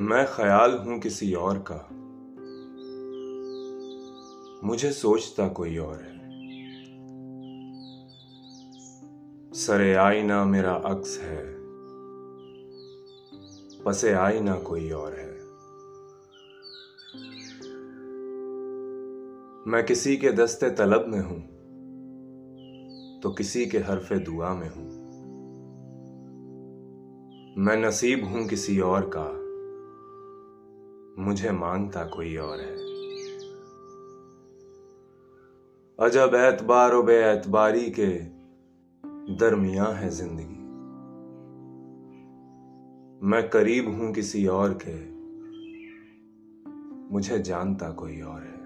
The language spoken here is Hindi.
मैं ख्याल हूँ किसी और का। मुझे सोचता कोई और है। सरे आईना मेरा अक्स है। पसे आईना कोई और है। मैं किसी के दस्ते तलब में हूँ तो किसी के हरफे दुआ में हूँ। मैं नसीब हूँ किसी और का। मुझे माँगता कोई और है। अजब एतबार बे एतबारी के दरमिया है ज़िंदगी। मैं करीब हूँ किसी और के। मुझे जानता कोई और है।